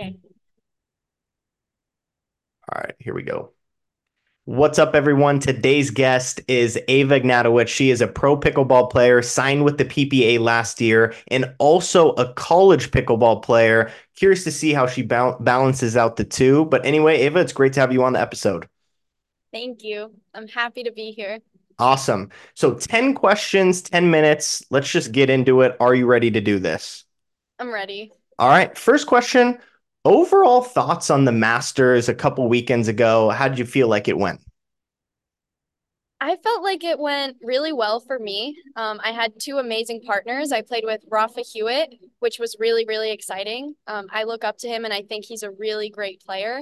Okay. All right, here we go. What's up, everyone? Today's guest is Ava Ignatowich. She is a pro pickleball player, signed with the PPA last year, and also a college pickleball player. Curious to see how she bal- balances out the two. But anyway, Ava, it's great to have you on the episode. Thank you. I'm happy to be here. Awesome. So, 10 questions, 10 minutes. Let's just get into it. Are you ready to do this? I'm ready. All right. First question Overall thoughts on the Masters a couple weekends ago. How did you feel like it went? I felt like it went really well for me. Um, I had two amazing partners. I played with Rafa Hewett, which was really, really exciting. Um, I look up to him and I think he's a really great player.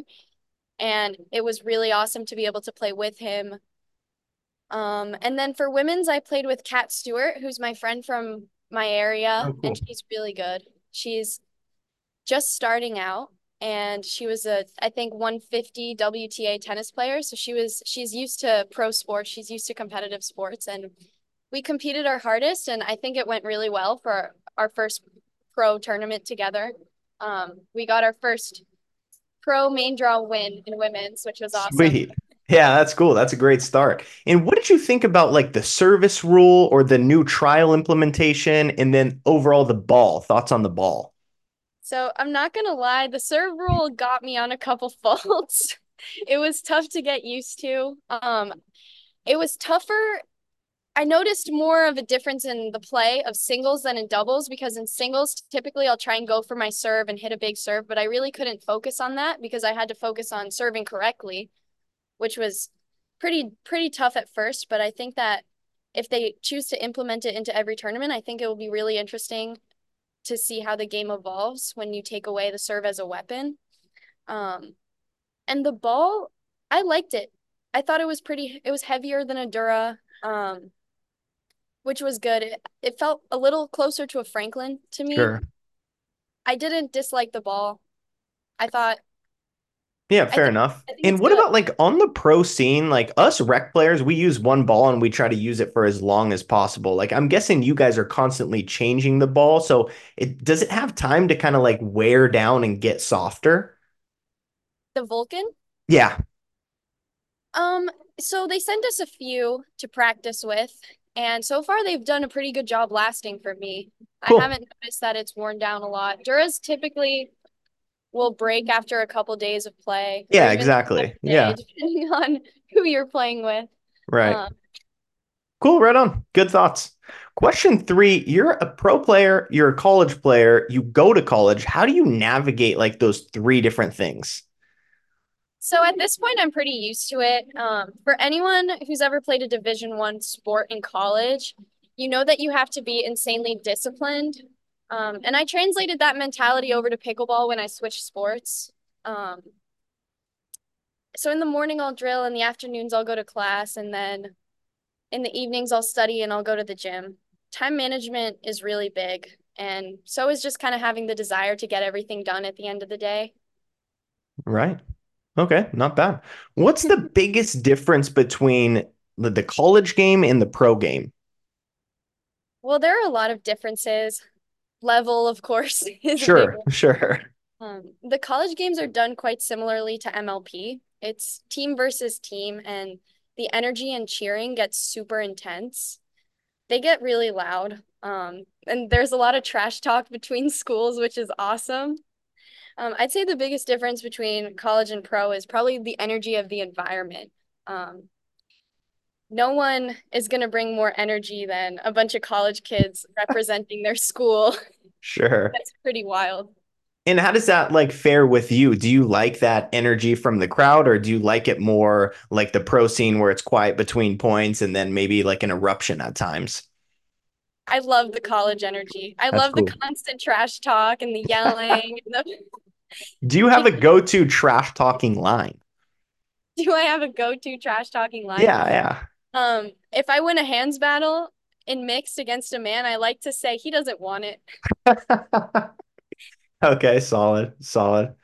And it was really awesome to be able to play with him. Um, and then for women's, I played with Kat Stewart, who's my friend from my area, Oh, cool. and she's really good. She's just starting out and she was a I think 150 WTA tennis player. So she was she's used to pro sports, she's used to competitive sports and we competed our hardest and I think it went really well for our first pro tournament together. Um, we got our first pro main draw win in women's, which was awesome. Sweet. Yeah, that's cool. That's a great start. And what did you think about like the service rule or the new trial implementation and then overall the ball? Thoughts on the ball? So I'm not gonna lie, the serve rule got me on a couple faults. It was tough to get used to. Um, it was tougher. I noticed more of a difference in the play of singles than in doubles because in singles, typically I'll try and go for my serve and hit a big serve, but I really couldn't focus on that because I had to focus on serving correctly, which was pretty pretty tough at first. But I think that if they choose to implement it into every tournament, I think it will be really interesting to see how the game evolves when you take away the serve as a weapon. Um, and the ball, I liked it. I thought it was pretty, it was heavier than a Dura, um, which was good. It, it felt a little closer to a Franklin to me. Sure. I didn't dislike the ball. I thought Yeah, fair think enough. And what good. about like on the pro scene, like us rec players, we use one ball and we try to use it for as long as possible. Like I'm guessing you guys are constantly changing the ball. So it does it have time to kind of like wear down and get softer? The Vulcan. Yeah, Um, so they sent us a few to practice with, and so far they've done a pretty good job lasting for me. I haven't noticed that it's worn down a lot. Duras typically will break after a couple days of play, Yeah, exactly. day, Yeah, depending on who you're playing with. right. Um, Cool, right on. Good thoughts. Question three, you're a pro player, you're a college player, you go to college. How do you navigate like those three different things? so at this point, I'm pretty used to it. Um, for anyone who's ever played a Division One sport in college, you know that you have to be insanely disciplined. Um, and I translated that mentality over to pickleball when I switched sports. Um, so in the morning I'll drill, in the afternoons I'll go to class, and then in the evenings I'll study and I'll go to the gym. Time management is really big, and so is just kind of having the desire to get everything done at the end of the day. Right. Okay, not bad. What's the biggest difference between the, the college game and the pro game? Well, there are a lot of differences. Level, of course, is Sure, sure. Um, the college games are done quite similarly to MLP. It's team versus team, and the energy and cheering gets super intense. They get really loud. Um, and there's a lot of trash talk between schools, which is awesome. Um, I'd say the biggest difference between college and pro is probably the energy of the environment. Um, no one is going to bring more energy than a bunch of college kids representing their school. Sure. That's pretty wild. And how does that like fare with you? Do you like that energy from the crowd, or do you like it more like the pro scene where it's quiet between points and then maybe like an eruption at times? I love the college energy. I That's love the constant trash talk and the yelling. and the... Do you have a go-to trash talking line? Do I have a go-to trash talking line? Yeah, yeah, Um, if I win a hands battle in mixed against a man, I like to say he doesn't want it. Okay, solid, solid.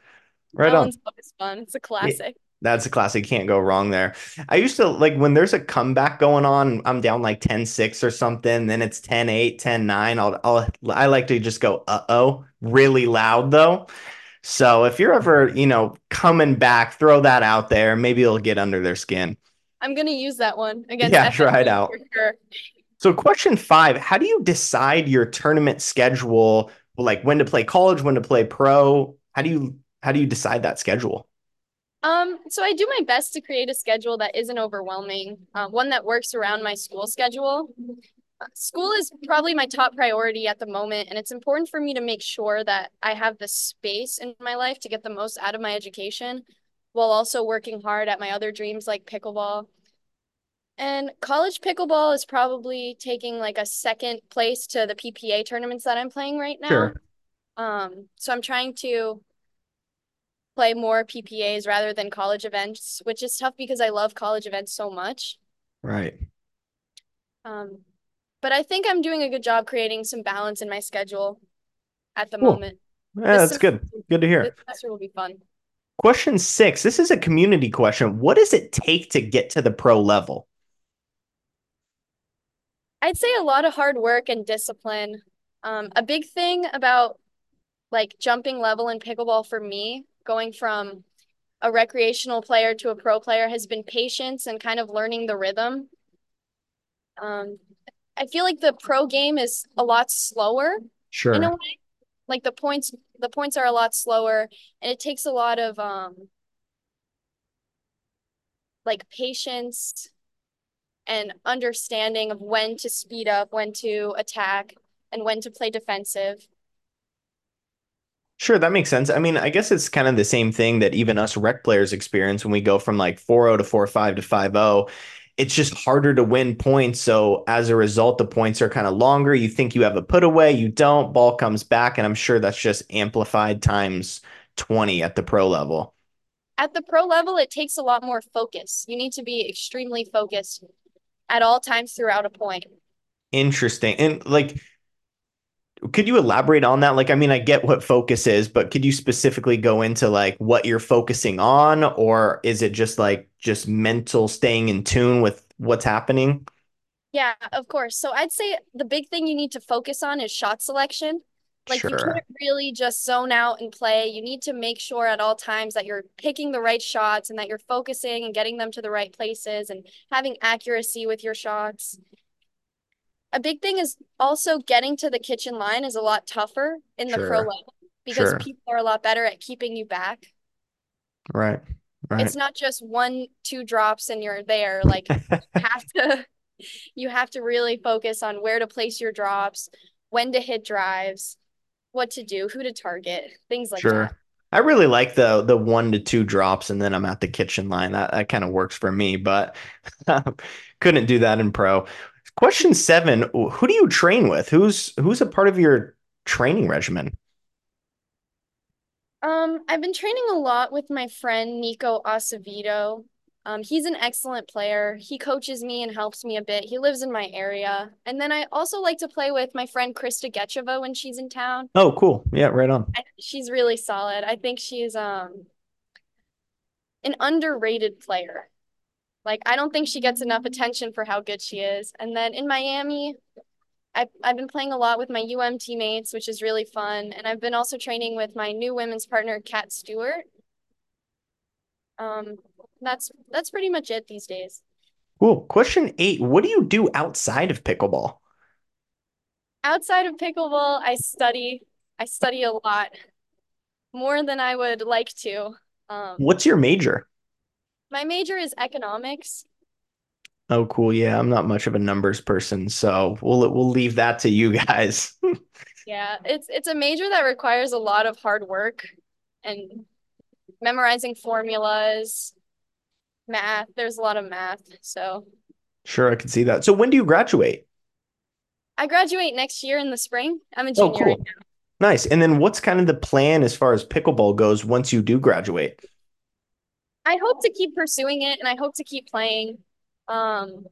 Right That on. one's always fun. It's a Yeah, classic. That's a classic. Can't go wrong there. I used to like when there's a comeback going on, I'm down like ten six or something, then it's ten eight, ten nine. I'll, I'll I like to just go uh-oh really loud though. So if you're ever, you know, coming back, throw that out there. Maybe it'll get under their skin. I'm gonna use that one against Yeah, try it out. sure. So question five, how do you decide your tournament schedule? Like when to play college, when to play pro? How do you how do you decide that schedule? Um, so I do my best to create a schedule that isn't overwhelming, uh, one that works around my school schedule. Uh, School is probably my top priority at the moment, and it's important for me to make sure that I have the space in my life to get the most out of my education while also working hard at my other dreams like pickleball. And college pickleball is probably taking like a second place to the PPA tournaments that I'm playing right now. Sure. Um, so I'm trying to play more PPAs rather than college events, which is tough because I love college events so much. Right. Um, but I think I'm doing a good job creating some balance in my schedule at the Cool. moment. Yeah, This that's good. semester- Good to hear. This semester will be fun. Question six. This is a community question. What does it take to get to the pro level? I'd say a lot of hard work and discipline. Um, a big thing about like jumping level in pickleball for me, going from a recreational player to a pro player, has been patience and kind of learning the rhythm. Um, I feel like the pro game is a lot slower Sure. in a way. Like the points, the points are a lot slower, and it takes a lot of um, like patience and understanding of when to speed up, when to attack, and when to play defensive. Sure, that makes sense. I mean, I guess it's kind of the same thing that even us rec players experience when we go from like 4-0 to 4-5 to 5-0. It's just harder to win points. So as a result, the points are kind of longer. You think you have a put away, you don't, ball comes back, and I'm sure that's just amplified times 20 at the pro level. At the pro level, it takes a lot more focus. You need to be extremely focused at all times throughout a point. Interesting. And like, could you elaborate on that? Like, I mean, I get what focus is, but could you specifically go into like what you're focusing on, or is it just like just mental staying in tune with what's happening? Yeah, of course. So I'd say the big thing you need to focus on is shot selection. Like you can't really just zone out and play. You need to make sure at all times that you're picking the right shots and that you're focusing and getting them to the right places and having accuracy with your shots. A big thing is also getting to the kitchen line is a lot tougher in the pro Sure. level because Sure. people are a lot better at keeping you back. Right. Right. It's not just one, two drops and you're there. Like you have to you have to really focus on where to place your drops, when to hit drives, what to do, who to target, things like that. Sure. I really like the the one to two drops and then I'm at the kitchen line. That that kind of works for me, but couldn't do that in pro. Question seven, who do you train with? Who's who's a part of your training regimen? Um, I've been training a lot with my friend Nico Acevedo. Um, he's an excellent player. He coaches me and helps me a bit. He lives in my area. And then I also like to play with my friend Krista Getcheva when she's in town. Oh, cool. Yeah, right on. I, she's really solid. I think she's um an underrated player. Like I don't think she gets enough attention for how good she is. And then in Miami, I've I've been playing a lot with my UM teammates, which is really fun. And I've been also training with my new women's partner, Kat Stewart. Um, that's that's pretty much it these days. Cool. Question eight, what do you do outside of pickleball? Outside of pickleball, I study. I study a lot, more than I would like to. Um, What's your major? my major is economics. Oh, cool. Yeah, I'm not much of a numbers person, so we'll we'll leave that to you guys. Yeah, it's it's a major that requires a lot of hard work and memorizing formulas, math. There's a lot of math. So Sure, I can see that. So when do you graduate? I graduate next year in the spring. I'm a Oh, junior right cool. now. Nice. And then what's kind of the plan as far as pickleball goes once you do graduate? I hope to keep pursuing it and I hope to keep playing. Um,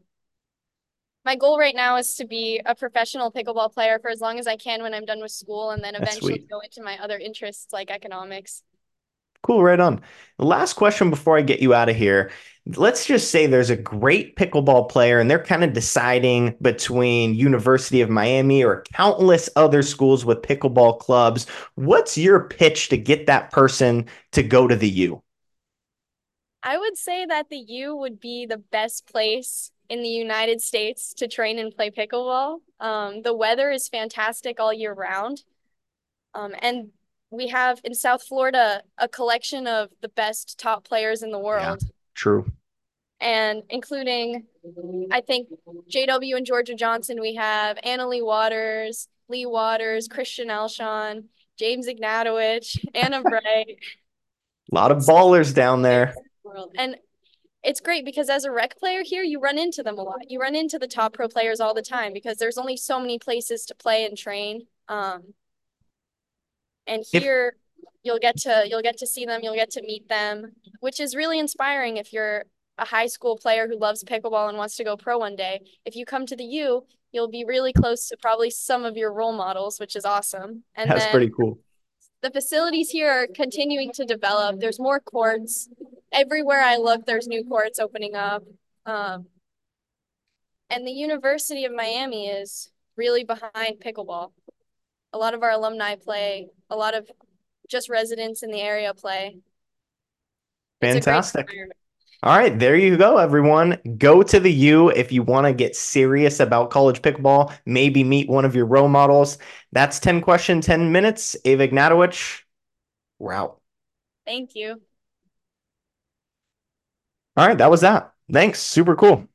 my goal right now is to be a professional pickleball player for as long as I can when I'm done with school and then eventually go into my other interests like economics. Cool, right on. Last question before I get you out of here. Let's just say there's a great pickleball player and they're kind of deciding between University of Miami or countless other schools with pickleball clubs. What's your pitch to get that person to go to the U? I would say that the U would be the best place in the United States to train and play pickleball. Um, the weather is fantastic all year round. Um, and we have in South Florida a collection of the best top players in the world. Yeah, true. And including, I think, JW and Georgia Johnson, we have Anna Leigh Waters, Leigh Waters, Christian Alshon, James Ignatowich, Anna Bright. a lot of ballers down there. And it's great because as a rec player here, you run into them a lot. You run into the top pro players all the time because there's only so many places to play and train. Um, and here if, you'll get to you'll get to see them, you'll get to meet them, which is really inspiring if you're a high school player who loves pickleball and wants to go pro one day. If you come to the U, you'll be really close to probably some of your role models, which is awesome. And that's pretty cool. The facilities here are continuing to develop. There's more courts. Everywhere I look, there's new courts opening up. Um, and the University of Miami is really behind pickleball a lot of our alumni play, a lot of just residents in the area play. Fantastic. All right, there you go, everyone. Go to the U if you want to get serious about college pickleball. Maybe meet one of your role models. That's 10 question, 10 minutes. Ava Ignatowich, we're out. Thank you. All right, that was that. Thanks. Super cool.